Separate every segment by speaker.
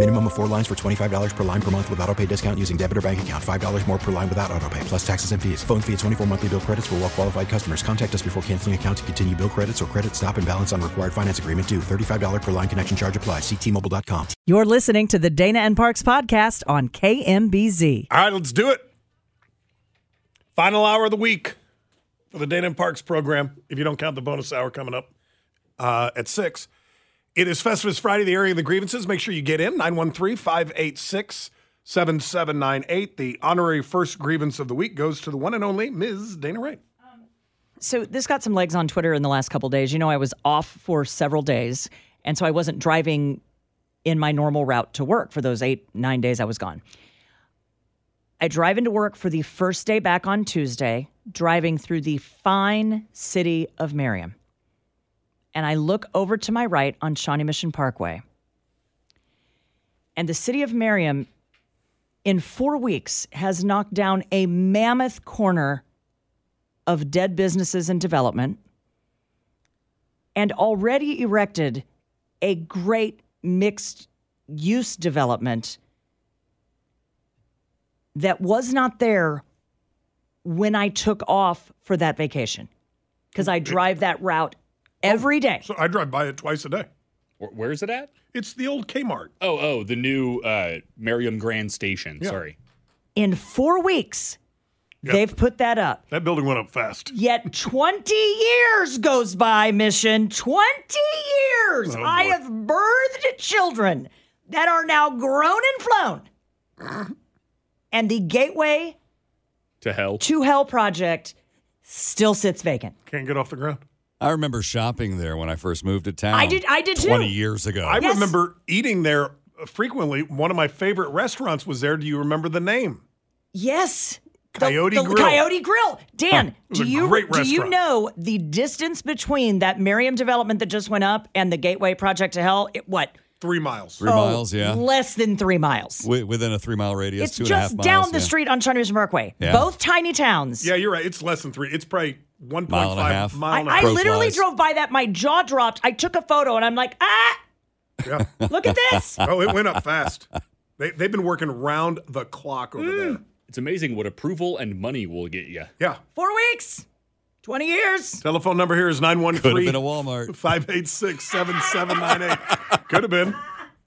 Speaker 1: Minimum of four lines for $25 per line per month with auto pay discount using debit or bank account. $5 more per line without auto pay, plus taxes and fees. Phone fee at 24 monthly bill credits for well qualified customers. Contact us before canceling account to continue bill credits or credit stop and balance on required finance agreement due. $35 per line connection charge applies. Ctmobile.com.
Speaker 2: You're listening to the Dana and Parks podcast on KMBZ.
Speaker 3: All right, let's do it. Final hour of the week for the Dana and Parks program, if you don't count the bonus hour coming up uh, at 6. It is Festivus Friday, the area of the grievances. Make sure you get in 913 586 7798. The honorary first grievance of the week goes to the one and only Ms. Dana Wright.
Speaker 2: So this got some legs on Twitter in the last couple days. You know, I was off for several days, and so I wasn't driving in my normal route to work for those eight, nine days I was gone. I drive into work for the first day back on Tuesday, driving through the fine city of Merriam. And I look over to my right on Shawnee Mission Parkway. And the city of Merriam, in four weeks, has knocked down a mammoth corner of dead businesses and development and already erected a great mixed use development that was not there when I took off for that vacation because I drive that route every day.
Speaker 3: So I drive by it twice a day.
Speaker 4: Where, where is it at?
Speaker 3: It's the old Kmart.
Speaker 4: Oh, oh, the new uh, Merriam Grand Station.
Speaker 3: Yeah.
Speaker 4: Sorry.
Speaker 2: In four weeks,
Speaker 3: Yep.
Speaker 2: they've put that up.
Speaker 3: That building went up fast.
Speaker 2: Yet 20 years goes by, Mission. 20 years.
Speaker 3: Oh,
Speaker 2: I have birthed children that are now grown and flown. and the Gateway
Speaker 4: To hell.
Speaker 2: to Hell project still sits vacant.
Speaker 3: Can't get off the ground.
Speaker 5: I remember shopping there when I first moved to town.
Speaker 2: I did- I did too.
Speaker 5: 20 years ago.
Speaker 3: I
Speaker 2: Yes.
Speaker 3: remember eating there frequently. One of my favorite restaurants was there. Do you remember the name?
Speaker 2: Yes.
Speaker 3: Coyote
Speaker 2: the,
Speaker 3: Grill.
Speaker 2: Coyote Grill. Dan,
Speaker 3: It was
Speaker 2: do you do you know the distance between that Merriam development that just went up and the Gateway project to Hell? It, what?
Speaker 3: Three miles.
Speaker 5: Three oh, miles, yeah.
Speaker 2: Less than three miles.
Speaker 5: Wi- within a three mile radius,
Speaker 2: It's
Speaker 5: two and a half
Speaker 2: just
Speaker 5: miles.
Speaker 2: down the
Speaker 5: yeah.
Speaker 2: street on Shawnee Mission Parkway.
Speaker 5: Yeah.
Speaker 2: Both tiny towns.
Speaker 3: Yeah, you're right. It's less than three. It's probably 1.5
Speaker 5: Mile and a half.
Speaker 3: mile
Speaker 2: I,
Speaker 3: and a
Speaker 2: I
Speaker 3: half.
Speaker 2: literally
Speaker 5: flies.
Speaker 2: drove by that. My jaw dropped. I took a photo and I'm like, ah,
Speaker 3: Yeah.
Speaker 2: look at this.
Speaker 3: Oh, it went up fast. They, they've been working round the clock over there.
Speaker 4: It's amazing what approval and money will get you.
Speaker 3: Yeah.
Speaker 2: Four weeks, 20 years.
Speaker 3: Telephone number here is
Speaker 5: Could have
Speaker 3: 913
Speaker 5: been a Walmart.
Speaker 3: 586 7798. Could have been.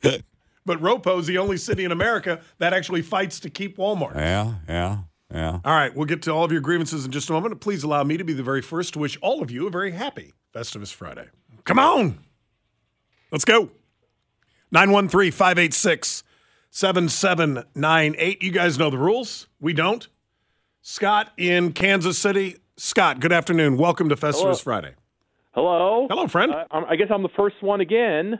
Speaker 3: But Ropo's the only city in America that actually fights to keep Walmart.
Speaker 5: Yeah, yeah, yeah.
Speaker 3: All right, we'll get to all of your grievances in just a moment. Please allow me to be the very first to wish all of you a very happy Festivus Friday. Come on. Let's go. 913 586 7798. You guys know the rules. We don't. Scott in Kansas City. Scott, good afternoon. Welcome to Festivus
Speaker 6: Hello.
Speaker 3: Friday.
Speaker 6: Hello.
Speaker 3: Hello, friend.
Speaker 6: Uh, I'm- I guess I'm the first one again.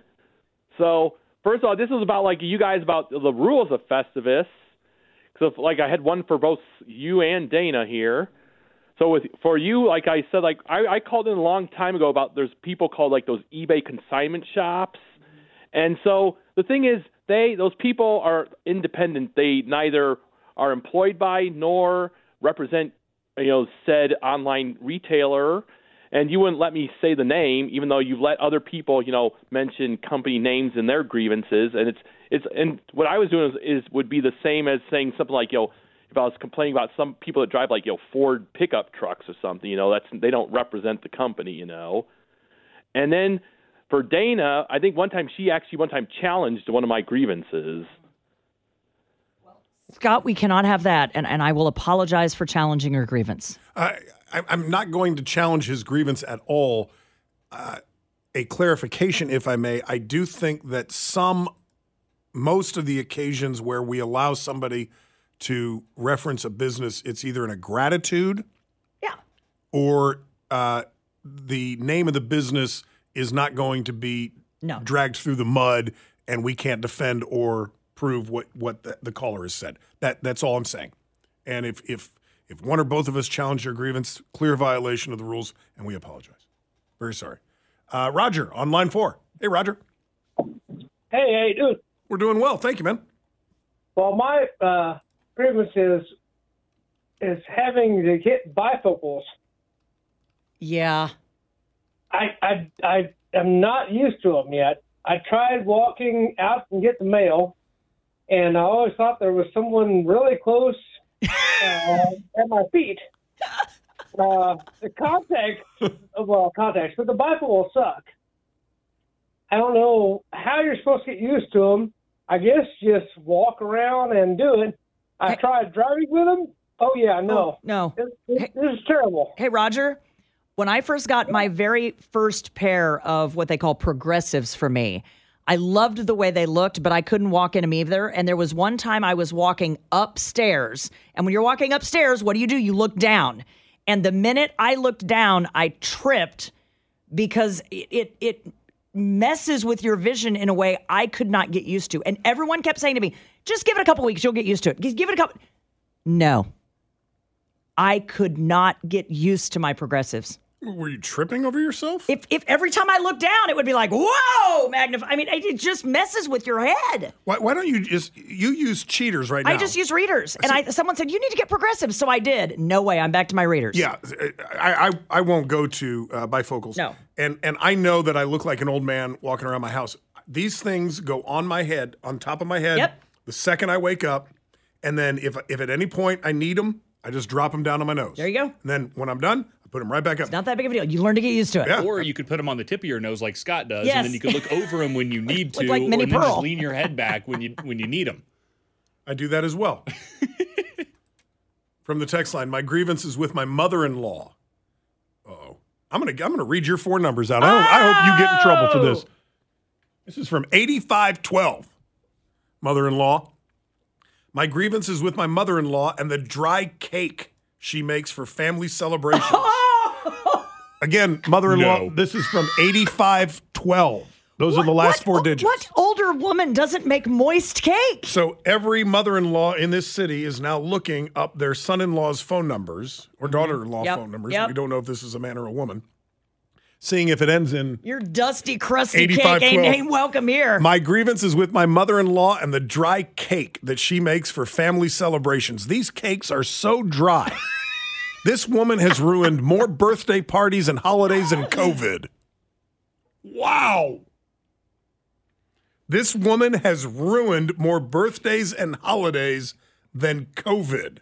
Speaker 6: So first of all, this is about like you guys about the rules of Festivus. Because like I had one for both you and Dana here. So with for you, like I said, like I, I called in a long time ago about there's people called like those eBay consignment shops, and so the thing is they those people are independent. They neither are employed by nor represent you know said online retailer and you wouldn't let me say the name even though you've let other people you know mention company names in their grievances and it's it's and what I was doing is, is would be the same as saying something like you know if I was complaining about some people that drive like you know Ford pickup trucks or something you know that's they don't represent the company you know and then for Dana I think one time she actually one time challenged one of my grievances
Speaker 2: Scott, we cannot have that. And, and I will apologize for challenging your grievance.
Speaker 3: I, I, I'm not going to challenge his grievance at all. Uh, a clarification, if I may. I do think that some most of the occasions where we allow somebody to reference a business, it's either in a gratitude,
Speaker 2: Yeah.
Speaker 3: or uh, the name of the business is not going to be
Speaker 2: No.
Speaker 3: dragged through the mud, and we can't defend or prove what what the, the caller has said. That that's all I'm saying. And if if if one or both of us challenge your grievance, clear violation of the rules, and we apologize. Very sorry. Uh, Roger on line four. Hey, Roger.
Speaker 7: Hey, how you doing?
Speaker 3: We're doing well. Thank you, man.
Speaker 7: Well, my uh, grievance is is having to get bifocals.
Speaker 2: Yeah.
Speaker 7: I I I am not used to them yet. I tried walking out and get the mail, and I always thought there was someone really close uh, at my feet. Uh, the contacts, well, contacts, but the bifocals suck. I don't know how you're supposed to get used to them. I guess just walk around and do it. I tried driving with them. Oh yeah, no, oh,
Speaker 2: no,
Speaker 7: this, this, this is terrible.
Speaker 2: Hey, Roger, when I first got my very first pair of what they call progressives for me, I loved the way they looked, but I couldn't walk in them either. And there was one time I was walking upstairs. And when you're walking upstairs, what do you do? You look down. And the minute I looked down, I tripped because it, it, it messes with your vision in a way I could not get used to. And everyone kept saying to me, just give it a couple weeks, you'll get used to it. Give it a couple. No. I could not get used to my progressives.
Speaker 3: Were you tripping over yourself?
Speaker 2: If if every time I look down, it would be like, whoa, magnify. I mean, it just messes with your head.
Speaker 3: Why, why don't you just you use cheaters right now?
Speaker 2: I just use readers, and I someone said you need to get progressives, so I did. No way, I'm back to my readers.
Speaker 3: Yeah, I, I, I won't go to uh, bifocals.
Speaker 2: No.
Speaker 3: And and I know that I look like an old man walking around my house. These things go on my head, on top of my head.
Speaker 2: Yep.
Speaker 3: The second I wake up, and then if if at any point I need them, I just drop them down on my nose.
Speaker 2: There you go.
Speaker 3: And then when I'm done, put them right back up.
Speaker 2: Not that big of a deal. You learn to get used to it. Yeah.
Speaker 4: Or you could put them on the tip of your nose like Scott does,
Speaker 2: Yes.
Speaker 4: and then you could look over them when you need to,
Speaker 2: like
Speaker 4: or
Speaker 2: Minnie
Speaker 4: and then just lean your head back when you when you need them.
Speaker 3: I do that as well. From the text line, my grievance is with my mother-in-law. Oh, I'm gonna I'm gonna read your four numbers out. I, don't, I hope you get in trouble for this. Oh! This is from 8512. Mother-in-law. My grievance is with my mother-in-law and the dry cake she makes for family celebrations. Again, mother-in-law.
Speaker 4: No.
Speaker 3: This is from 8512. Those are the last four digits.
Speaker 2: What older woman doesn't make moist cake?
Speaker 3: So every mother-in-law in this city is now looking up their son-in-law's phone numbers or daughter-in-law
Speaker 2: Mm-hmm. Yep,
Speaker 3: phone numbers.
Speaker 2: yep.
Speaker 3: We don't know if this is a man or a woman. Seeing if it ends in
Speaker 2: Your dusty, crusty cake
Speaker 3: 85,
Speaker 2: ain't, ain't welcome here.
Speaker 3: my grievance is with my mother-in-law and the dry cake that she makes for family celebrations. These cakes are so dry. this woman has ruined more birthday parties and holidays than COVID. Wow. This woman has ruined more birthdays and holidays than COVID.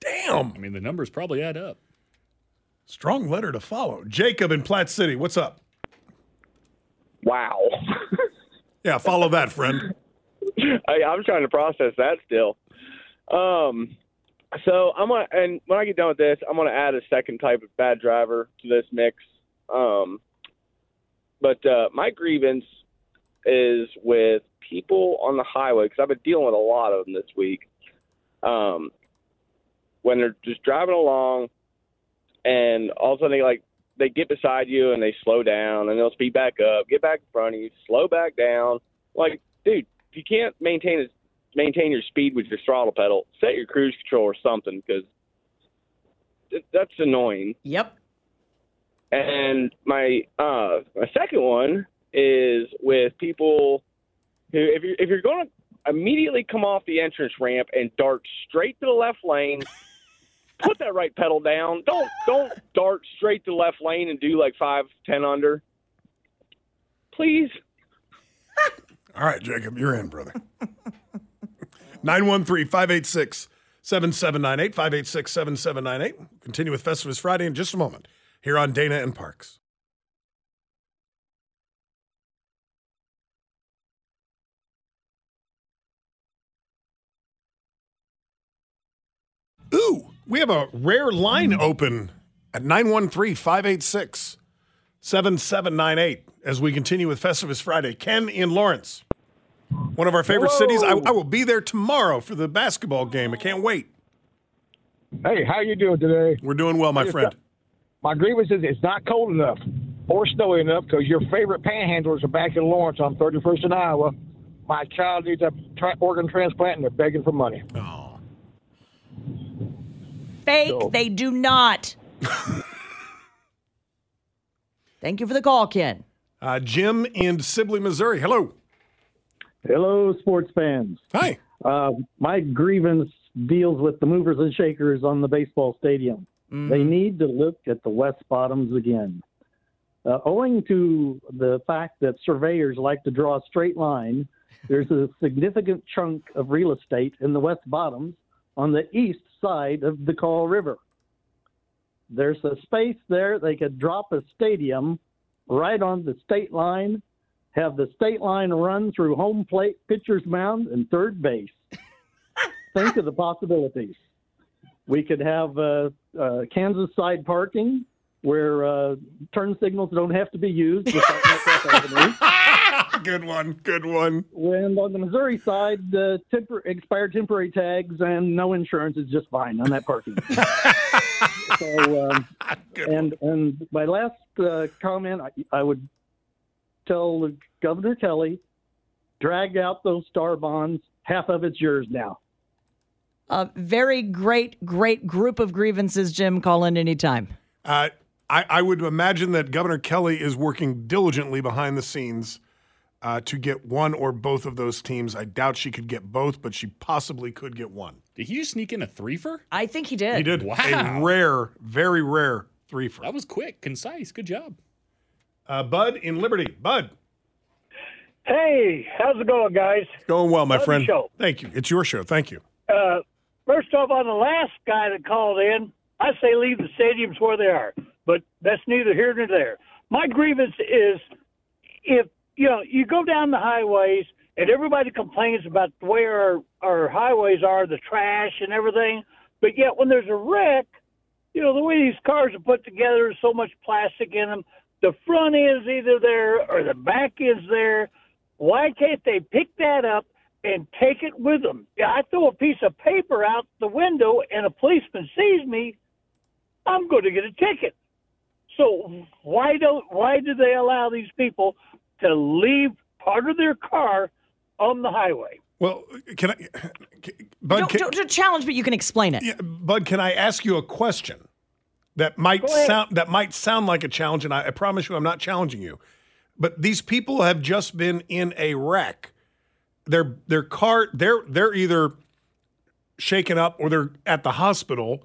Speaker 3: Damn.
Speaker 4: I mean, the numbers probably add up.
Speaker 3: Strong letter to follow. Jacob in Platte City, what's up?
Speaker 8: Wow.
Speaker 3: Yeah, follow that, friend.
Speaker 8: I, I'm trying to process that still. Um, so I'm gonna, and when I get done with this, I'm gonna add a second type of bad driver to this mix. Um, but uh, my grievance is with people on the highway because I've been dealing with a lot of them this week. Um, when they're just driving along, and all of a sudden they like they get beside you and they slow down and they'll speed back up, get back in front of you, slow back down. Like, dude, if you can't maintain it, maintain your speed with your throttle pedal, set your cruise control or something because that's annoying.
Speaker 2: Yep.
Speaker 8: And my uh, my second one is with people who, if you're if you're going to immediately come off the entrance ramp and dart straight to the left lane, put that right pedal down. Don't don't dart straight to the left lane and do like five ten under. Please.
Speaker 3: All right, Jacob, you're in, brother. 913 586 7798. 586 7798. Continue with Festivus Friday in just a moment here on Dana and Parks. Ooh, we have a rare line mm. open at 913 586 7798 as we continue with Festivus Friday. Ken in Lawrence. One of our favorite
Speaker 9: Hello.
Speaker 3: cities. I, I will be there tomorrow for the basketball game. I can't wait.
Speaker 9: Hey, how you doing today?
Speaker 3: We're doing well, my
Speaker 9: It's
Speaker 3: friend.
Speaker 9: not- my grievance is it's not cold enough or snowy enough because your favorite panhandlers are back in Lawrence on 31st in Iowa. My child needs a tra- organ transplant and they're begging for money. Oh.
Speaker 2: Fake.
Speaker 9: No.
Speaker 2: They do not. Thank you for the call, Ken.
Speaker 3: Uh, Jim in Sibley, Missouri. Hello.
Speaker 10: Hello, sports fans.
Speaker 3: Hi.
Speaker 10: Uh, my grievance deals with the movers and shakers on the baseball stadium. They need to look at the West Bottoms again. Uh, owing to the fact that surveyors like to draw a straight line, there's a significant chunk of real estate in the West Bottoms on the east side of the Kaw River. There's a space there they could drop a stadium right on the state line, have the state line run through home plate, pitcher's mound, and third base. Think of the possibilities. We could have uh, uh, Kansas side parking where uh, turn signals don't have to be used. without Metcalf Avenue.
Speaker 3: good one. Good one.
Speaker 10: And on the Missouri side, uh, tempor- expired temporary tags and no insurance is just fine on that parking. so, um, and and my last uh, comment, I, I would tell Governor Kelly, drag out those star bonds. Half of it's yours now.
Speaker 2: A very great, great group of grievances, Jim. Call in anytime.
Speaker 3: Uh, I, I would imagine that Governor Kelly is working diligently behind the scenes uh, to get one or both of those teams. I doubt she could get both, but she possibly could get one.
Speaker 4: Did he just sneak in a threefer?
Speaker 2: I think he did.
Speaker 3: He did.
Speaker 4: Wow.
Speaker 3: A rare, very rare three for.
Speaker 4: That was quick, concise. Good job.
Speaker 3: Uh, Bud in Liberty. Bud.
Speaker 11: Hey, how's it going, guys?
Speaker 3: Going well, my
Speaker 11: Love
Speaker 3: friend.
Speaker 11: show.
Speaker 3: Thank you. It's your show. Thank you.
Speaker 11: Uh, first off, on the last guy that called in, I say leave the stadiums where they are, but that's neither here nor there. My grievance is if you know you go down the highways and everybody complains about the way our our highways are, the trash and everything, but yet when there's a wreck, you know the way these cars are put together, there's so much plastic in them. The front is either there or the back is there. Why can't they pick that up and take it with them? Yeah, I throw a piece of paper out the window and a policeman sees me, I'm going to get a ticket. So why don't why do they allow these people to leave part of their car on the highway?
Speaker 3: Well, can I, Bud?
Speaker 2: Don't,
Speaker 3: can,
Speaker 2: don't, don't challenge, but you can explain it.
Speaker 3: Yeah, Bud, can I ask you a question that might sound that might sound like a challenge, and I, I promise you, I'm not challenging you. But these people have just been in a wreck. Their their car they're they're either shaken up or they're at the hospital,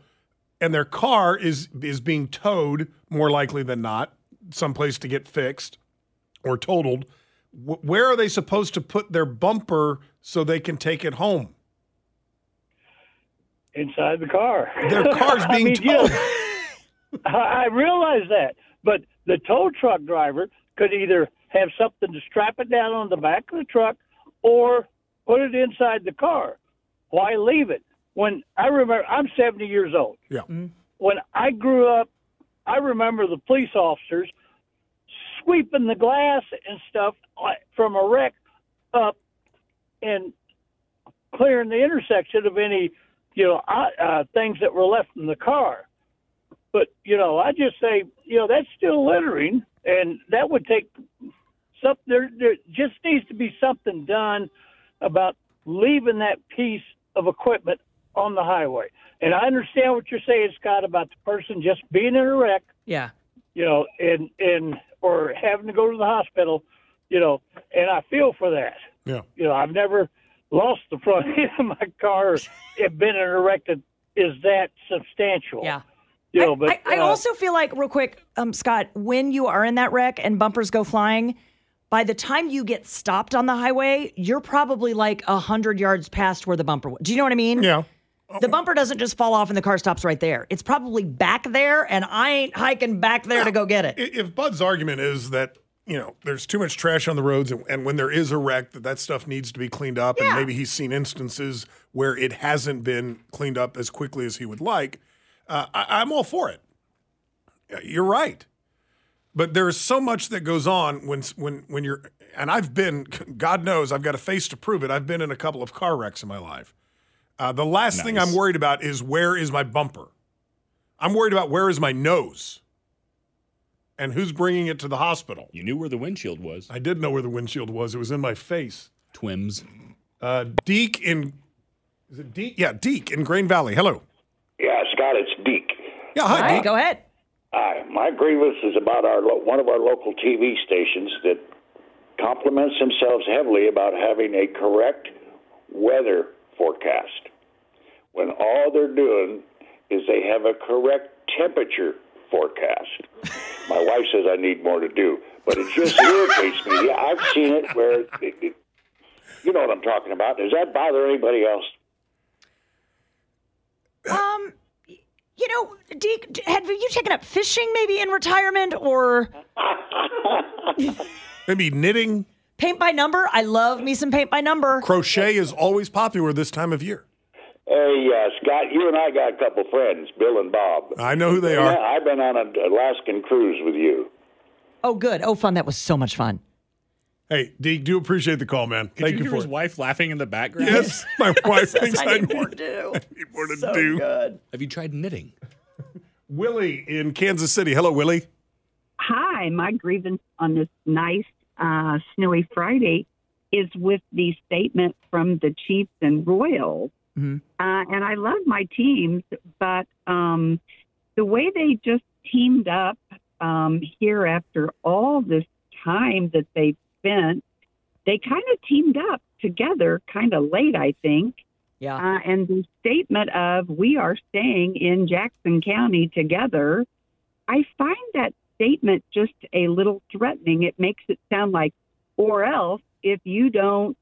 Speaker 3: and their car is is being towed more likely than not someplace to get fixed or totaled. Wh- Where are they supposed to put their bumper so they can take it home?
Speaker 11: inside the car.
Speaker 3: Their car's
Speaker 11: I
Speaker 3: being
Speaker 11: mean,
Speaker 3: towed.
Speaker 11: I I realize that, but the tow truck driver could either have something to strap it down on the back of the truck or put it inside the car. Why leave it? When I remember, I'm 70 years old.
Speaker 3: Yeah.
Speaker 11: When I grew up, I remember the police officers sweeping the glass and stuff from a wreck up and clearing the intersection of any, you know, uh, uh, things that were left in the car. But you know, I just say, you know, that's still littering, and that would take some. There, there just needs to be something done about leaving that piece of equipment on the highway. And I understand what you're saying, Scott, about the person just being in a wreck,
Speaker 2: Yeah.
Speaker 11: you know, and and or having to go to the hospital, you know, and I feel for that.
Speaker 3: Yeah.
Speaker 11: You know, I've never lost the front end of my car and been in a wreck that is that substantial.
Speaker 2: Yeah.
Speaker 11: You know, but
Speaker 2: I, I
Speaker 11: uh,
Speaker 2: also feel like, real quick, um, Scott, when you are in that wreck and bumpers go flying, by the time you get stopped on the highway, you're probably like a hundred yards past where the bumper was. Do you know what I mean?
Speaker 3: Yeah.
Speaker 2: The bumper doesn't just fall off and the car stops right there. It's probably back there, and I ain't hiking back there to go get it.
Speaker 3: If Bud's argument is that you know there's too much trash on the roads, and, and when there is a wreck, that that stuff needs to be cleaned up, and maybe he's seen instances where it hasn't been cleaned up as quickly as he would like, uh, I, I'm all for it. Uh, You're right, but there is so much that goes on when when when you're and I've been, God knows, I've got a face to prove it. I've been in a couple of car wrecks in my life. Uh, the last thing I'm worried about is where is my bumper. I'm worried about where is my nose, and who's bringing it to the hospital.
Speaker 4: You knew where the windshield was.
Speaker 3: I did know where the windshield was. It was in my face.
Speaker 4: Twims.
Speaker 3: Uh, Deke in, is it Deke? Yeah, Deke in Grain Valley. Hello.
Speaker 12: Yeah, Scott, it's Deke.
Speaker 3: Yeah, hi,
Speaker 2: Hi, go ahead.
Speaker 12: Hi. My grievance is about our lo- one of our local TV stations that compliments themselves heavily about having a correct weather forecast when all they're doing is they have a correct temperature forecast. My wife says I need more to do, but it just irritates me. Yeah, I've seen it where it, it, you know what I'm talking about. Does that bother anybody else?
Speaker 2: Um, you know, Deke, have you taken up fishing maybe in retirement or
Speaker 3: Maybe knitting,
Speaker 2: paint by number? I love me some paint by number.
Speaker 3: crochet is always popular this time of year.
Speaker 12: Hey, uh, Scott, you and I got a couple friends, Bill and Bob.
Speaker 3: I know who they are.
Speaker 12: Yeah,
Speaker 3: are.
Speaker 12: I've been on an Alaskan cruise with you.
Speaker 2: Oh, good. Oh, fun. That was so much fun.
Speaker 3: Hey, Deke, do appreciate the call, man.
Speaker 4: Could
Speaker 3: Thank
Speaker 4: you,
Speaker 3: you
Speaker 4: hear
Speaker 3: for
Speaker 4: his
Speaker 3: it.
Speaker 4: wife laughing in the background?
Speaker 3: Yes, my wife
Speaker 2: Says
Speaker 3: thinks
Speaker 2: I
Speaker 3: I
Speaker 2: need
Speaker 3: need
Speaker 2: more to do.
Speaker 3: need more to
Speaker 2: So
Speaker 3: do.
Speaker 2: good.
Speaker 4: Have you tried knitting?
Speaker 3: Willie in Kansas City. Hello, Willie.
Speaker 13: Hi, my grievance on this nice uh, snowy Friday is with the statement from the Chiefs and Royals.
Speaker 2: Mhm.
Speaker 13: Uh, and I love my teams, but um, the way they just teamed up um, here after all this time that they've spent, they kind of teamed up together kind of late, I think.
Speaker 2: Yeah.
Speaker 13: Uh, and the statement of we are staying in Jackson County together, I find that statement just a little threatening. It makes it sound like, or else if you don't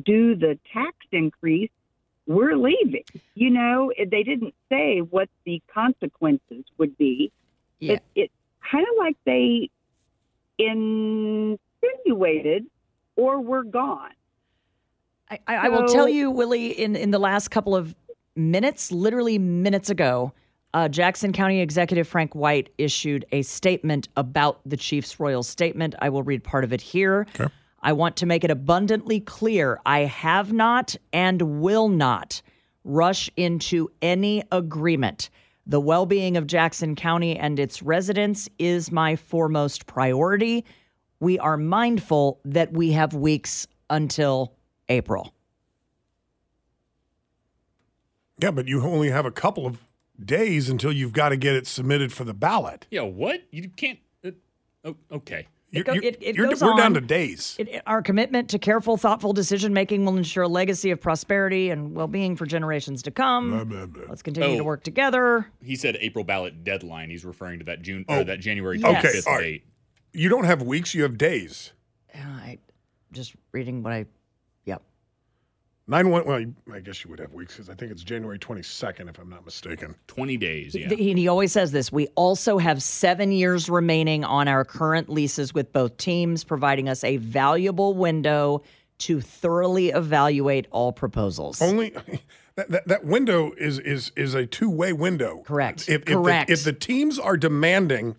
Speaker 13: do the tax increase, we're leaving. You know, they didn't say what the consequences would be.
Speaker 2: Yeah.
Speaker 13: It, it kind of like they insinuated, or we're gone.
Speaker 2: I, I, I will tell you, Willie, in, in the last couple of minutes, literally minutes ago, uh, Jackson County Executive Frank White issued a statement about the Chiefs' royal statement. I will read part of it here. I want to make it abundantly clear I have not and will not rush into any agreement. The well being of Jackson County and its residents is my foremost priority. We are mindful that we have weeks until April.
Speaker 3: Yeah, but you only have a couple of days until you've got to get it submitted for the ballot.
Speaker 4: Yeah, what? You can't. Uh, oh, okay.
Speaker 2: It, go, it, it goes
Speaker 3: we're down to days.
Speaker 2: It- it- our commitment to careful, thoughtful decision making will ensure a legacy of prosperity and well being for generations to come. Let's continue to
Speaker 4: Oh.
Speaker 2: work together.
Speaker 4: He said April ballot deadline. He's referring to that June
Speaker 3: Oh.
Speaker 4: or that January
Speaker 2: Yes.
Speaker 4: 25th
Speaker 3: Okay, all right.
Speaker 4: Date.
Speaker 3: You don't have weeks, you have days.
Speaker 2: I just reading what I. Yep.
Speaker 3: Nine one. Well, I guess you would have weeks because I think it's January twenty second, if I'm not mistaken.
Speaker 4: 20 days. Yeah.
Speaker 2: He, he always says this. We also have seven years remaining on our current leases with both teams, providing us a valuable window to thoroughly evaluate all proposals.
Speaker 3: Only that, that, that window is is is a two way window.
Speaker 2: Correct.
Speaker 3: If, if
Speaker 2: Correct.
Speaker 3: The, if the teams are demanding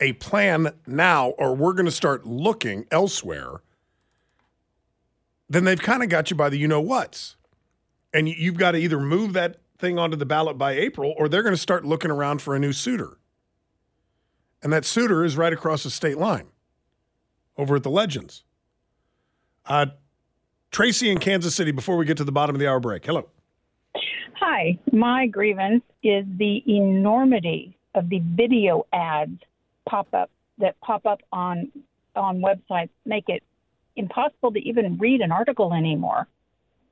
Speaker 3: a plan now, or we're going to start looking elsewhere, then they've kind of got you by the you know what's, and you- you've got to either move that thing onto the ballot by April, or they're going to start looking around for a new suitor. And that suitor is right across the state line, over at the Legends. Uh, Tracy in Kansas City. Before we get to the bottom of the hour break, hello.
Speaker 14: Hi, my grievance is the enormity of the video ads pop up that pop up on on websites make it impossible to even read an article anymore.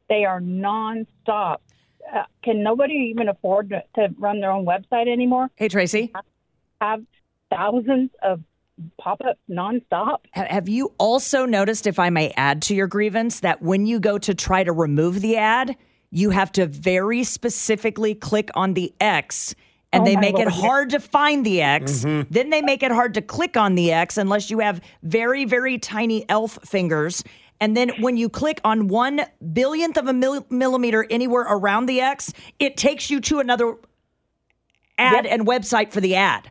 Speaker 14: They are nonstop. Uh, can nobody even afford to, to run their own website anymore?
Speaker 2: Hey, Tracy.
Speaker 14: Have thousands of pop ups nonstop.
Speaker 2: Ha- Have you also noticed, if I may add to your grievance, that when you go to try to remove the ad, you have to very specifically click on the X and
Speaker 14: Oh,
Speaker 2: they make it
Speaker 14: Lord, yes.
Speaker 2: hard to find the X.
Speaker 14: Mhm.
Speaker 2: Then they make it hard to click on the X unless you have very, very tiny elf fingers. And then when you click on one billionth of a mil- millimeter anywhere around the X, it takes you to another ad and website for the ad.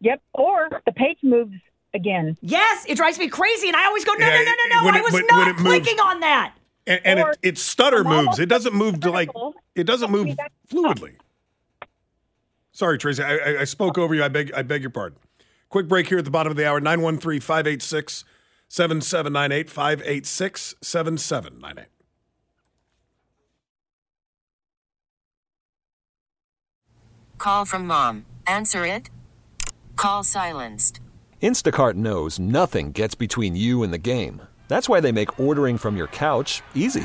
Speaker 14: Yep. Or the page moves again.
Speaker 2: Yes, it drives me crazy, and I always go, no,
Speaker 3: Yeah,
Speaker 2: no, no, no, no.
Speaker 3: when
Speaker 2: I was
Speaker 3: when-
Speaker 2: not
Speaker 3: when it moves-
Speaker 2: clicking on that.
Speaker 3: And, and
Speaker 14: Or-
Speaker 3: it, it stutter moves. It doesn't move to like it doesn't move fluidly. Sorry, Tracy. I, I, I spoke over you. I beg I beg your pardon. Quick break here at the bottom of the hour. 913-586-7798. 586-7798.
Speaker 15: Call from mom. Answer it. Call silenced.
Speaker 16: Instacart knows nothing gets between you and the game. That's why they make ordering from your couch easy.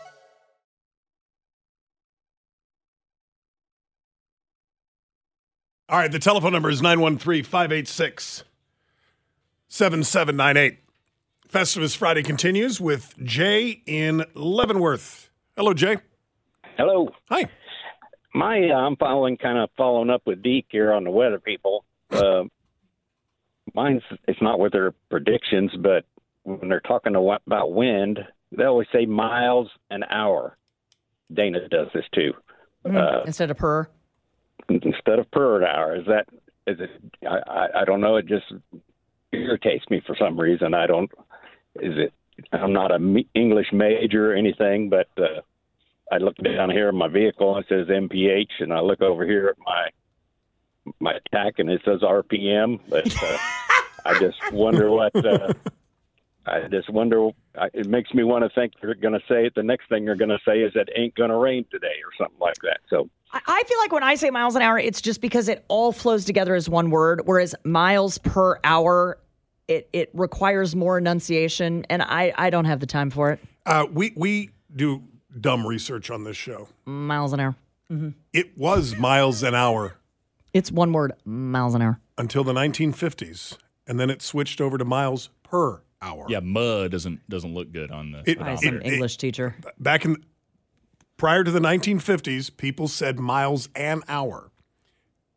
Speaker 3: All right, the telephone number is 913 586 7798. Festivus Friday continues with Jay in Leavenworth. Hello, Jay.
Speaker 17: Hello.
Speaker 3: Hi.
Speaker 17: My, uh, I'm following, kind of following up with Deke here on the weather people. Uh, mine's, it's not with their predictions, but when they're talking about wind, they always say miles an hour. Dana does this too. Uh,
Speaker 2: Instead of per.
Speaker 17: Instead of per hour. Is that is it? I, I don't know. It just irritates me for some reason. I don't. Is it? I'm not a English major or anything, but uh, I look down here at my vehicle and it says MPH, and I look over here at my my attack and it says RPM. But uh, I just wonder what. Uh, I just wonder. I- It makes me want to think they're going to say it. The next thing they're going to say is it ain't going to rain today or something like that. So
Speaker 2: I- I feel like when I say miles an hour, it's just because it all flows together as one word, whereas miles per hour, it, it requires more enunciation, and I, I don't have the time for it.
Speaker 3: Uh, we, we do dumb research on this show.
Speaker 2: Miles an hour.
Speaker 3: It was miles an hour
Speaker 2: It's one word, miles an hour.
Speaker 3: until the 1950s, and then it switched over to miles per hour.
Speaker 4: Yeah, mud doesn't doesn't look good on the.
Speaker 3: It-
Speaker 2: By
Speaker 3: it-
Speaker 2: some
Speaker 3: it-
Speaker 2: English teacher.
Speaker 3: Back in prior to the 1950s, people said miles an hour,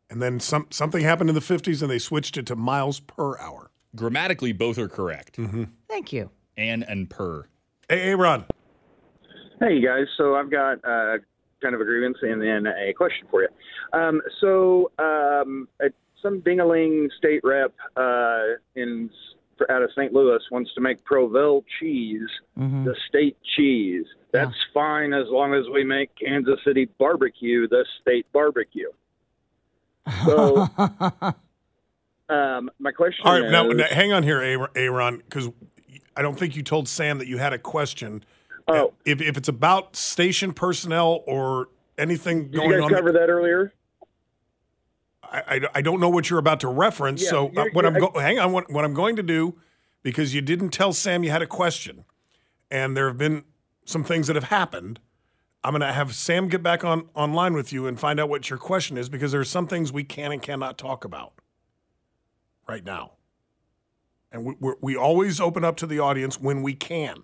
Speaker 3: and then some something happened in the 50s, and they switched it to miles per hour.
Speaker 4: Grammatically, both are correct.
Speaker 3: Mm-hmm.
Speaker 2: Thank you.
Speaker 4: And and per.
Speaker 3: Hey, hey, Ron.
Speaker 18: Hey, you guys. So I've got uh, kind of a grievance and then a question for you. Um, so um, some dingaling state rep uh, in out of St. Louis wants to make Provel cheese the state cheese. That's fine as long as we make Kansas City barbecue the state barbecue. So um, my question
Speaker 3: All right,
Speaker 18: is,
Speaker 3: now, now hang on here, Aaron- Aaron, because I don't think you told Sam that you had a question.
Speaker 18: Oh,
Speaker 3: if, if it's about station personnel or anything
Speaker 18: did
Speaker 3: going
Speaker 18: you guys
Speaker 3: on,
Speaker 18: cover that earlier?
Speaker 3: I, I, I don't know what you're about to reference.
Speaker 18: Yeah,
Speaker 3: so uh,
Speaker 18: you're-
Speaker 3: what I'm
Speaker 18: you're-
Speaker 3: go- hang on. What, what I'm going to do, because you didn't tell Sam you had a question, and there have been some things that have happened. I'm going to have Sam get back on online with you and find out what your question is because there are some things we can and cannot talk about right now. And we, we're, we always open up to the audience when we can.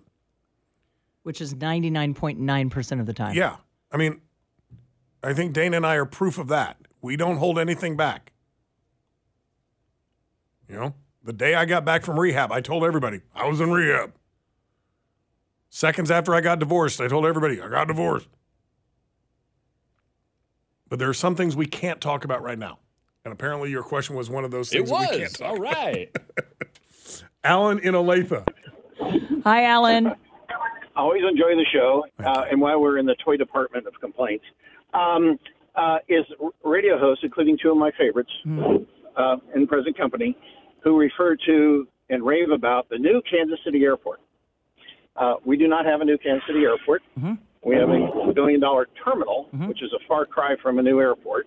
Speaker 2: Which is 99.9% of the time.
Speaker 3: Yeah. I mean, I think Dana and I are proof of that. We don't hold anything back. You know, the day I got back from rehab, I told everybody I was in rehab. Seconds after I got divorced, I told everybody I got divorced. But there are some things we can't talk about right now. And apparently your question was one of those
Speaker 4: It
Speaker 3: things that we can't It
Speaker 4: was.
Speaker 3: talk
Speaker 4: All right.
Speaker 3: Alan in Olathe.
Speaker 2: Hi, Alan.
Speaker 19: I always enjoy the show. Uh, and while we're in the toy department of complaints, um, uh, is radio hosts, including two of my favorites uh, in present company, who refer to and rave about the new Kansas City airport. Uh, we do not have a new Kansas City airport. We have a billion dollar terminal, which is a far cry from a new airport.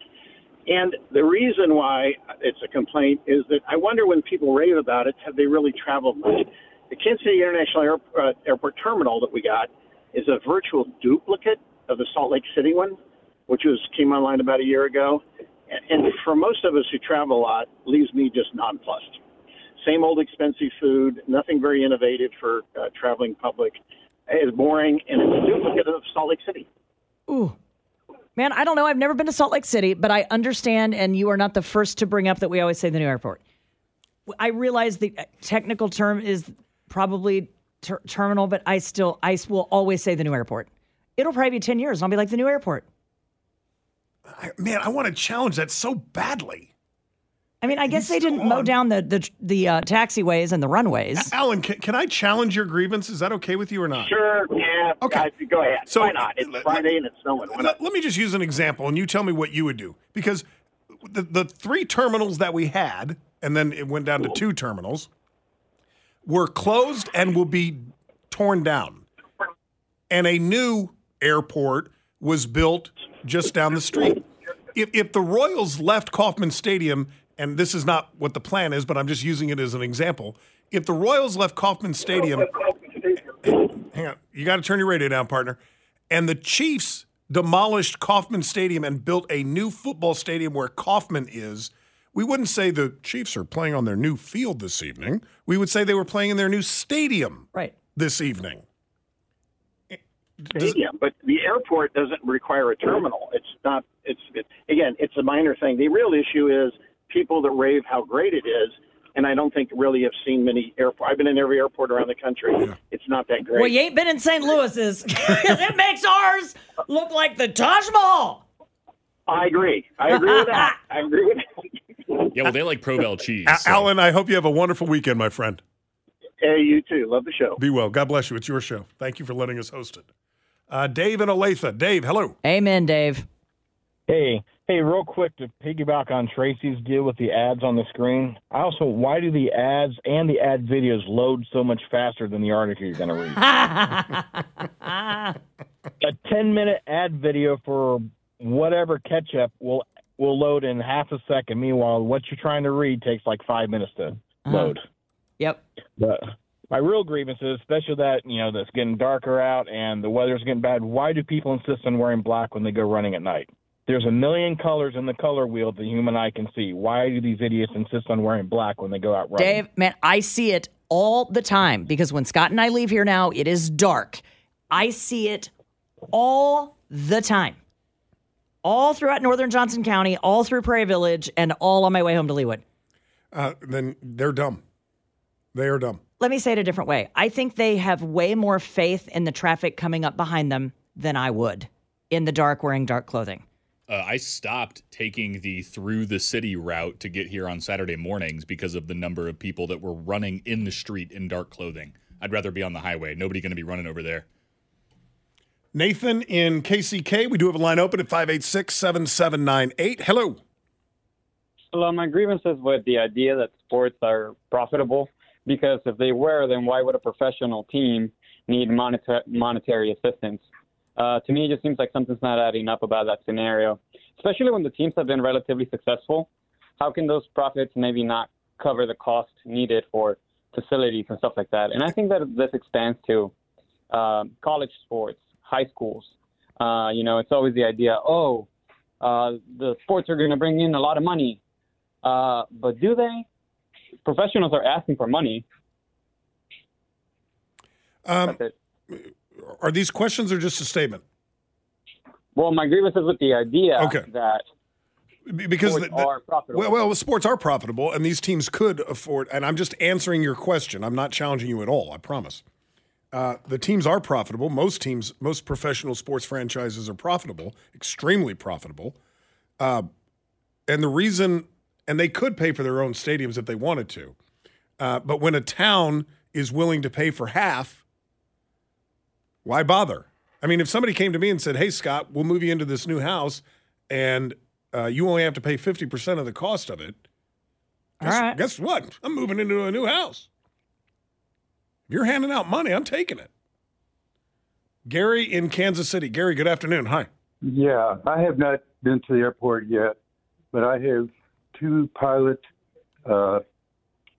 Speaker 19: And the reason why it's a complaint is that I wonder when people rave about it, have they really traveled much? The Kansas City International Air, uh, Airport terminal that we got is a virtual duplicate of the Salt Lake City one, which was came online about a year ago. And, for most of us who travel a lot, leaves me just nonplussed. Same old expensive food, nothing very innovative for uh, traveling public. It's boring, and it's a duplicate of Salt Lake City.
Speaker 2: Ooh. Man, I don't know. I've never been to Salt Lake City, but I understand, and you are not the first to bring up that we always say the new airport. I realize the uh, technical term is probably ter- terminal, but I still, I will always say the new airport. It'll probably be 10 years, and I'll be like, the new airport.
Speaker 3: I, man, I want to challenge that so badly.
Speaker 2: I mean, I guess they didn't mow down the the, the uh, taxiways and the runways.
Speaker 3: Alan, can, can I challenge your grievance? Is that okay with you or not?
Speaker 19: Sure, yeah.
Speaker 3: Okay.
Speaker 19: Go ahead.
Speaker 3: So-
Speaker 19: Why not? It's Friday and it's snowing.
Speaker 3: Let, let me just use an example, and you tell me what you would do. Because the, the three terminals that we had, and then it went down to two terminals, were closed and will be torn down. And a new airport was built just down the street. If, if the Royals left Kauffman Stadium, and this is not what the plan is, but I'm just using it as an example. If the Royals left Kauffman Stadium hang on. You got to turn your radio down, partner. And the Chiefs demolished Kauffman Stadium and built a new football stadium where Kauffman is. We wouldn't say the Chiefs are playing on their new field this evening. We would say they were playing in their new stadium
Speaker 2: right.
Speaker 3: this evening.
Speaker 19: Stadium, but the airport doesn't require a terminal. It's not. It's it, again, it's a minor thing. The real issue is people that rave how great it is, and I don't think really have seen many airport. I've been in every airport around the country. It's not that great.
Speaker 2: Well, you ain't been in St. Louis's. 'Cause it makes ours look like the Taj Mahal.
Speaker 19: I agree. I agree with that. I agree with that.
Speaker 4: Yeah, well, they like Provel cheese.
Speaker 3: A- Alan, I hope you have a wonderful weekend, my friend.
Speaker 19: Hey, you too. Love the show.
Speaker 3: Be well. God bless you. It's your show. Thank you for letting us host it. Uh, Dave and Olathe. Dave, hello.
Speaker 2: Amen, Dave.
Speaker 20: Hey, hey, real quick to piggyback on Tracy's deal with the ads on the screen. I also, why do the ads and the ad videos load so much faster than the article you're going to read? a 10 minute ad video for whatever ketchup will will load in half a second. Meanwhile, what you're trying to read takes like five minutes to
Speaker 2: Uh-huh.
Speaker 20: load.
Speaker 2: Yep.
Speaker 20: But my real grievance is, especially that you know that's getting darker out and the weather's getting bad. Why do people insist on wearing black when they go running at night? There's a million colors in the color wheel the human eye can see. Why do these idiots insist on wearing black when they go out running?
Speaker 2: Dave, man, I see it all the time because when Scott and I leave here now, it is dark. I see it all the time. All throughout northern Johnson County, all through Prairie Village, and all on my way home to Leawood.
Speaker 3: Uh, then they're dumb. They are dumb.
Speaker 2: Let me say it a different way. I think they have way more faith in the traffic coming up behind them than I would in the dark wearing dark clothing.
Speaker 4: Uh, I stopped taking the through the city route to get here on Saturday mornings because of the number of people that were running in the street in dark clothing. I'd rather be on the highway. Nobody going to be running over there.
Speaker 3: Nathan in KCK. We do have a line open at 586 7798. Hello.
Speaker 21: Hello, my grievance is with the idea that sports are profitable because if they were, then why would a professional team need moneta- monetary assistance? Uh, to me, it just seems like something's not adding up about that scenario, especially when the teams have been relatively successful. How can those profits maybe not cover the cost needed for facilities and stuff like that? And I think that this expands to um, college sports, high schools. Uh, you know, it's always the idea, oh, uh, the sports are going to bring in a lot of money. Uh, but do they? Professionals are asking for money.
Speaker 3: Um, are these questions or just a statement?
Speaker 21: Well, my grievance is with the idea
Speaker 3: Okay.
Speaker 21: that
Speaker 3: because
Speaker 21: sports
Speaker 3: the- the-
Speaker 21: are profitable.
Speaker 3: Well, well, sports are profitable, and these teams could afford. And I'm just answering your question. I'm not challenging you at all. I promise. Uh, the teams are profitable. Most teams, most professional sports franchises are profitable, extremely profitable. Uh, and the reason, and they could pay for their own stadiums if they wanted to. Uh, but when a town is willing to pay for half, why bother? I mean, if somebody came to me and said, "Hey, Scott, we'll move you into this new house, and uh, you only have to pay fifty percent of the cost of it," guess,
Speaker 2: right.
Speaker 3: guess what? I'm moving into a new house. If you're handing out money, I'm taking it. Gary in Kansas City. Gary, good afternoon. Hi.
Speaker 22: Yeah, I have not been to the airport yet, but I have two pilot uh,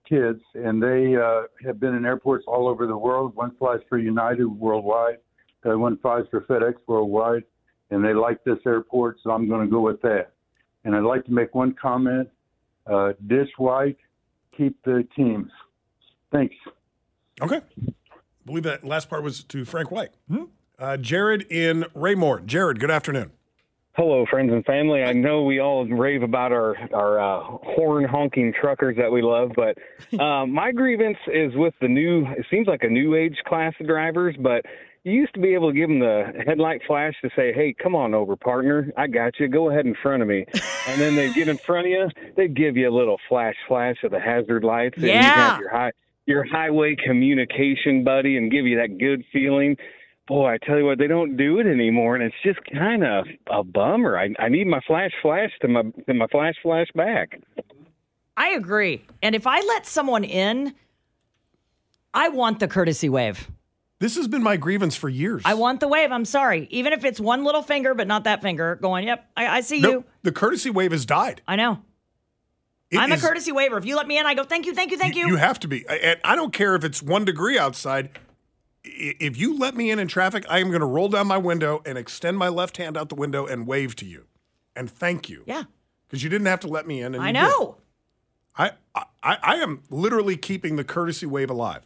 Speaker 22: kids, and they uh, have been in airports all over the world. One flies for United worldwide, other one flies for FedEx worldwide, and they like this airport, so I'm going to go with that. And I'd like to make one comment: uh, dish white, keep the teams. Thanks.
Speaker 3: Okay. I believe that last part was to Frank White. Uh, Jared in Raymore. Jared, good afternoon.
Speaker 23: Hello, friends and family. I know we all rave about our our uh, horn honking truckers that we love, but um, my grievance is with the new. It seems like a new age class of drivers, but you used to be able to give them the headlight flash to say, "Hey, come on over, partner. I got you. Go ahead in front of me." and then they'd get in front of you. They'd give you a little flash flash of the hazard lights. And
Speaker 2: Yeah.
Speaker 23: have your high your highway communication buddy and give you that good feeling. Boy, I tell you what, they don't do it anymore, and it's just kind of a bummer. I, I need my flash flash to my to my flash flash back.
Speaker 2: I agree. And if I let someone in, I want the courtesy wave.
Speaker 3: This has been my grievance for years.
Speaker 2: I want the wave. I'm sorry. Even if it's one little finger, but not that finger, going, yep, I, I see
Speaker 3: No,
Speaker 2: you.
Speaker 3: the courtesy wave has died.
Speaker 2: I know.
Speaker 3: It
Speaker 2: I'm
Speaker 3: is-
Speaker 2: a courtesy waiver. If you let me in, I go, thank you, thank you, thank you.
Speaker 3: You have to be. And I don't care if it's one degree outside. If you let me in in traffic, I am going to roll down my window and extend my left hand out the window and wave to you and thank you.
Speaker 2: Yeah.
Speaker 3: Because you didn't have to let me in. And
Speaker 2: I know.
Speaker 3: I, I, I am literally keeping the courtesy wave alive.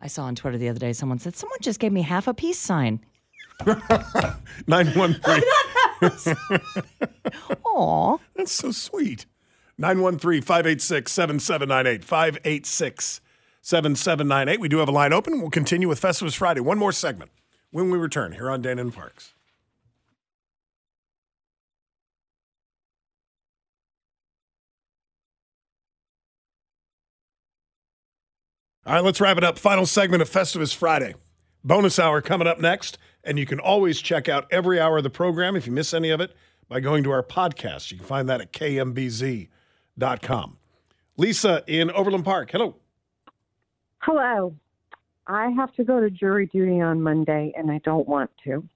Speaker 2: I saw on Twitter the other day someone said, someone just gave me half a peace sign.
Speaker 3: 913.
Speaker 2: Aw.
Speaker 3: That's so sweet. 913 586 7798. 586 7798. We do have a line open. We'll continue with Festivus Friday. One more segment when we return here on Dana and Parks. All right, let's wrap it up. Final segment of Festivus Friday. Bonus hour coming up next. And you can always check out every hour of the program if you miss any of it by going to our podcast. You can find that at kmbz.com. Lisa in Overland Park. Hello.
Speaker 24: Hello. I have to go to jury duty on Monday, and I don't want to.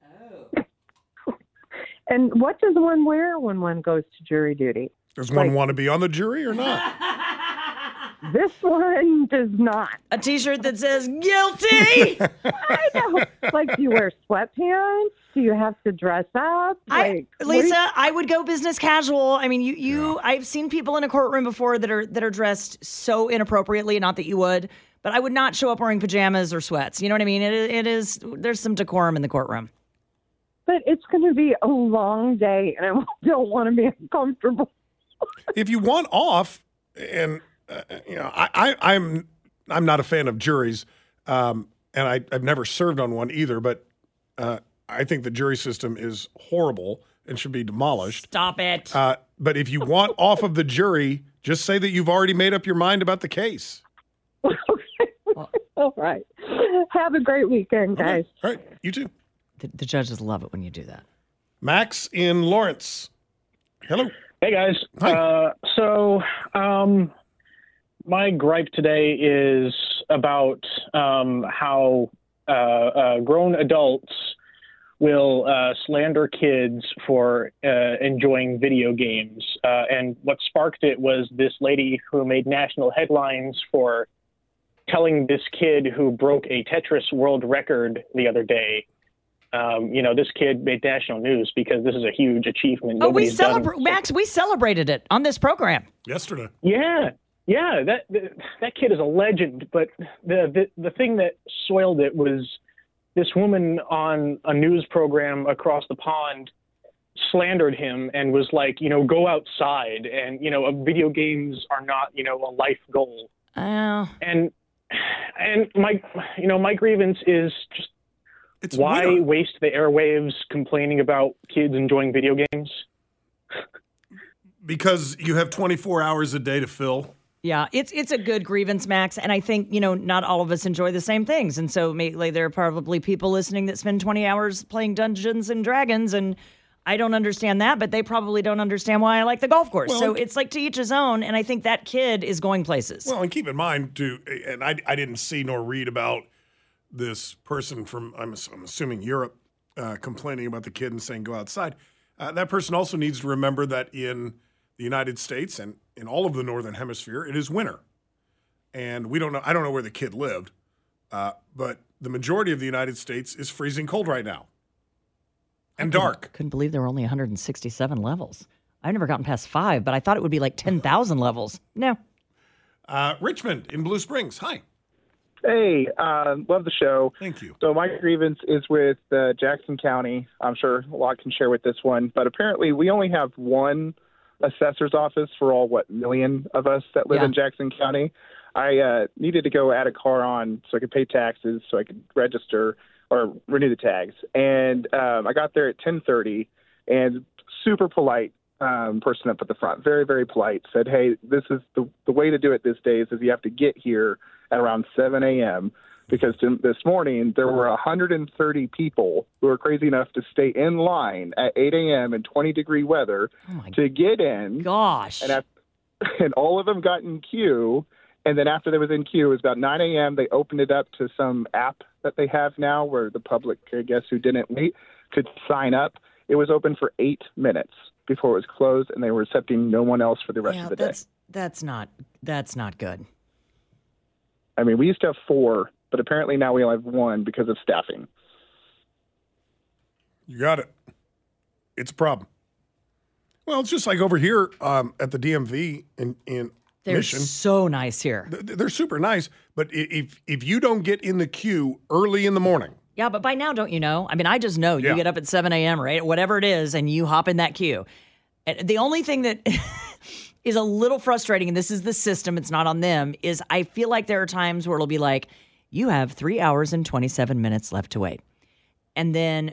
Speaker 24: Oh. and what does one wear when one goes to jury duty?
Speaker 3: Does one want to be on the jury or not?
Speaker 24: This one does not.
Speaker 2: A T-shirt that says "guilty."
Speaker 24: I know. Like, do you wear sweatpants? Do you have to dress up?
Speaker 2: I,
Speaker 24: Like, what do you-
Speaker 2: Lisa, I would go business casual. I mean, you, you, I've seen people in a courtroom before that are that are dressed so inappropriately. Not that you would, but I would not show up wearing pajamas or sweats. You know what I mean? It, it is. There's some decorum in the courtroom.
Speaker 24: but it's going to be a long day, and I don't want to be uncomfortable.
Speaker 3: if you want off, and uh, you know, I, I, I'm I'm not a fan of juries, um, and I, I've never served on one either. But uh, I think the jury system is horrible and should be demolished.
Speaker 2: Stop it.
Speaker 3: Uh, but if you want off of the jury, just say that you've already made up your mind about the case.
Speaker 24: All right. Have a great weekend, guys.
Speaker 3: All right, you too.
Speaker 2: The, the judges love it when you do that.
Speaker 3: Max in Lawrence. Hello.
Speaker 25: Hey guys. Uh, so um, my gripe today is about um, how uh, uh, grown adults will uh, slander kids for uh, enjoying video games. Uh, and what sparked it was this lady who made national headlines for telling this kid who broke a Tetris world record the other day um, you know, this kid made national news because this is a huge achievement.
Speaker 2: Oh, we
Speaker 25: Nobody's done-
Speaker 2: celebrate Max. We celebrated it on this program.
Speaker 3: Yesterday.
Speaker 25: Yeah, yeah, that that- that kid is a legend. But the, the the thing that soiled it was this woman on a news program across the pond slandered him and was like, you know, go outside and you know, uh, video games are not you know a life goal.
Speaker 2: Oh.
Speaker 25: And and my you know my grievance is just it's why
Speaker 3: winter.
Speaker 25: waste the airwaves complaining about kids enjoying video games?
Speaker 3: Because you have 24 hours a day to fill.
Speaker 2: Yeah, it's it's a good grievance, Max, and I think you know not all of us enjoy the same things, and so maybe there are probably people listening that spend twenty hours playing Dungeons and Dragons, and I don't understand that, but they probably don't understand why I like the golf course. so it's like to each his own, and I think that kid is going places.
Speaker 3: Well, and keep in mind too, and I, I didn't see nor read about this person from I'm, I'm assuming Europe uh, complaining about the kid and saying go outside. Uh, that person also needs to remember that in the United States and in all of the northern hemisphere, it is winter, and we don't know. I don't know where the kid lived, uh, but the majority of the United States is freezing cold right now and dark.
Speaker 2: Couldn't believe there were only 167 levels. I've never gotten past five, but I thought it would be like 10,000 levels. No.
Speaker 3: Uh, Richmond in Blue Springs. Hi.
Speaker 26: Hey, uh, love the show.
Speaker 3: Thank you.
Speaker 26: So my grievance is with uh, Jackson County. I'm sure a lot can share with this one, but apparently we only have one assessor's office for all what million of us that live
Speaker 27: Yeah.
Speaker 26: in Jackson County. I uh, needed to go add a car on so I could pay taxes, so I could register or renew the tags. And um, I got there at 10:30, and super polite um, person up at the front, very very polite, said, "Hey, this is the the way to do it these days is you have to get here at around 7 a.m." Because this morning there were 130 people who were crazy enough to stay in line at 8 a.m. in 20 degree weather to get in.
Speaker 2: Gosh!
Speaker 26: And, af- and all of them got in queue. And then after they was in queue, it was about 9 a.m. They opened it up to some app that they have now, where the public, I guess, who didn't wait, could sign up. It was open for eight minutes before it was closed, and they were accepting no one else for the rest
Speaker 2: yeah,
Speaker 26: of the day.
Speaker 2: that's that's not that's not good.
Speaker 26: I mean, we used to have four, but apparently now we only have one because of staffing.
Speaker 3: You got it. It's a problem. Well, it's just like over here um, at the DMV in in
Speaker 2: They're
Speaker 3: Mission.
Speaker 2: so nice here.
Speaker 3: They're super nice, but if if you don't get in the queue early in the morning,
Speaker 2: Yeah, but by now, don't you know? I mean, I just know you
Speaker 3: Yeah.
Speaker 2: get up at 7 a.m., right? Whatever it is, and you hop in that queue. And the only thing that is a little frustrating, and this is the system, it's not on them, is I feel like there are times where it'll be like, you have three hours and 27 minutes left to wait. And then,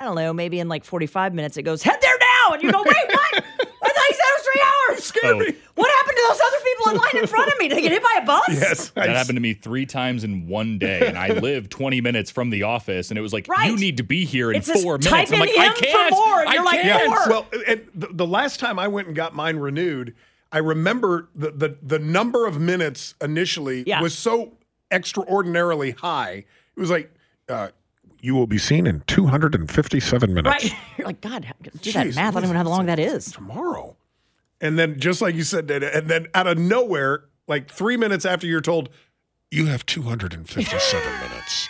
Speaker 2: I don't know, maybe in like 45 minutes, it goes, head there now. And you go, wait, what? I thought you said it was three hours.
Speaker 3: Scared
Speaker 4: me.
Speaker 2: What happened to those other people in line in front of me? Did they get hit by a bus? Yes.
Speaker 4: That happened to me three times in one day, and I live 20 minutes from the office, and it was like, you need to be here in
Speaker 2: It says,
Speaker 4: four
Speaker 2: "Type
Speaker 4: minutes. I'm
Speaker 2: in
Speaker 4: like, I
Speaker 2: M for
Speaker 4: can't.
Speaker 2: more," and
Speaker 4: I
Speaker 2: you're like,
Speaker 4: can't.
Speaker 2: "More."
Speaker 3: Well, and the, the last time I went and got mine renewed, I remember the the, the number of minutes initially
Speaker 2: Yeah.
Speaker 3: was so extraordinarily high. It was like uh, you will be seen in 257 minutes.
Speaker 2: Right. You're like, God, do that math. I don't even know how long that is.
Speaker 3: Tomorrow. And then just like you said, Dana, and then out of nowhere, like three minutes after you're told you have 257 minutes,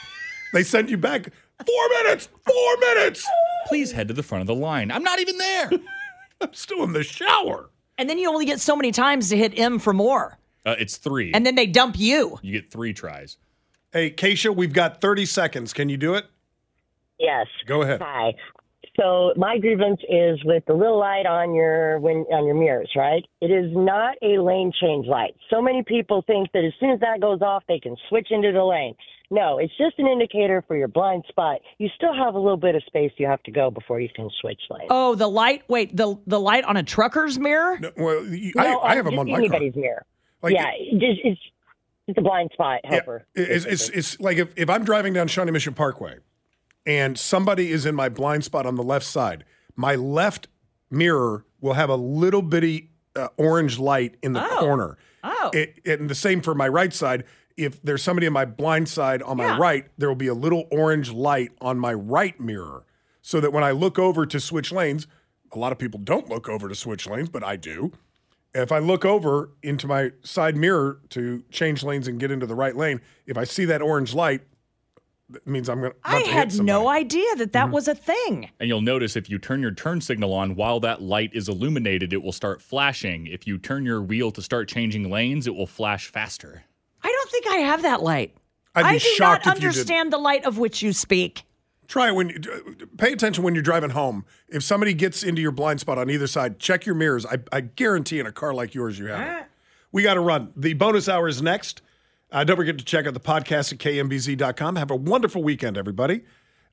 Speaker 3: they send you back four minutes, four minutes.
Speaker 4: Please head to the front of the line. I'm not even there.
Speaker 3: I'm still in the shower.
Speaker 2: And then you only get so many times to hit M for more.
Speaker 4: Uh, it's three.
Speaker 2: And then they dump you.
Speaker 4: you get three tries.
Speaker 3: Hey, Keisha, we've got 30 seconds. Can you do it?
Speaker 28: Yes.
Speaker 3: Go ahead.
Speaker 28: Hi. So my grievance is with the little light on your when on your mirrors, right? It is not a lane change light. So many people think that as soon as that goes off, they can switch into the lane. No, it's just an indicator for your blind spot. You still have a little bit of space you have to go before you can switch lanes.
Speaker 2: Oh, the light. Wait, the the light on a trucker's mirror?
Speaker 3: well, you,
Speaker 28: No,
Speaker 3: I, I have
Speaker 28: just
Speaker 3: them on my car.
Speaker 28: anybody's mirror.
Speaker 3: Like-
Speaker 28: yeah, it just, it's it's a blind spot helper.
Speaker 3: It's, it's, it's like if, if I'm driving down Shawnee Mission Parkway and somebody is in my blind spot on the left side, my left mirror will have a little bitty uh, orange light in the corner.
Speaker 2: Oh.
Speaker 3: It, and the same for my right side. If there's somebody in my blind side on my
Speaker 2: Yeah.
Speaker 3: right, there will be a little orange light on my right mirror. So that when I look over to switch lanes, a lot of people don't look over to switch lanes, but I do. If I look over into my side mirror to change lanes and get into the right lane, if I see that orange light, That means I'm going to.
Speaker 2: I had no idea that that mm-hmm. was a thing.
Speaker 4: And you'll notice if you turn your turn signal on while that light is illuminated, it will start flashing. If you turn your wheel to start changing lanes, it will flash faster.
Speaker 2: I don't think I have that light.
Speaker 3: I'd be
Speaker 2: I do
Speaker 3: shocked
Speaker 2: not
Speaker 3: if you did.
Speaker 2: understand the light of which you speak.
Speaker 3: Try it when you pay attention when you're driving home. If somebody gets into your blind spot on either side, check your mirrors. I, I guarantee in a car like yours, you have it. Uh-huh. We got to run. The bonus hour is next. Uh, don't forget to check out the podcast at kmbz.com. Have a wonderful weekend, everybody.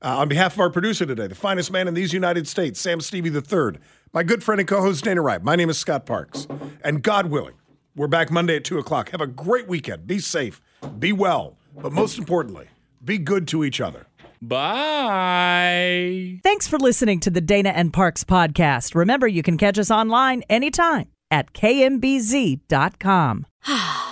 Speaker 3: Uh, on behalf of our producer today, the finest man in these United States, Sam Stevie III, my good friend and co host Dana Wright, my name is Scott Parks. And God willing, we're back Monday at 2 o'clock. Have a great weekend. Be safe, be well, but most importantly, be good to each other.
Speaker 4: Bye.
Speaker 2: Thanks for listening to the Dana and Parks podcast. Remember, you can catch us online anytime at kmbz.com.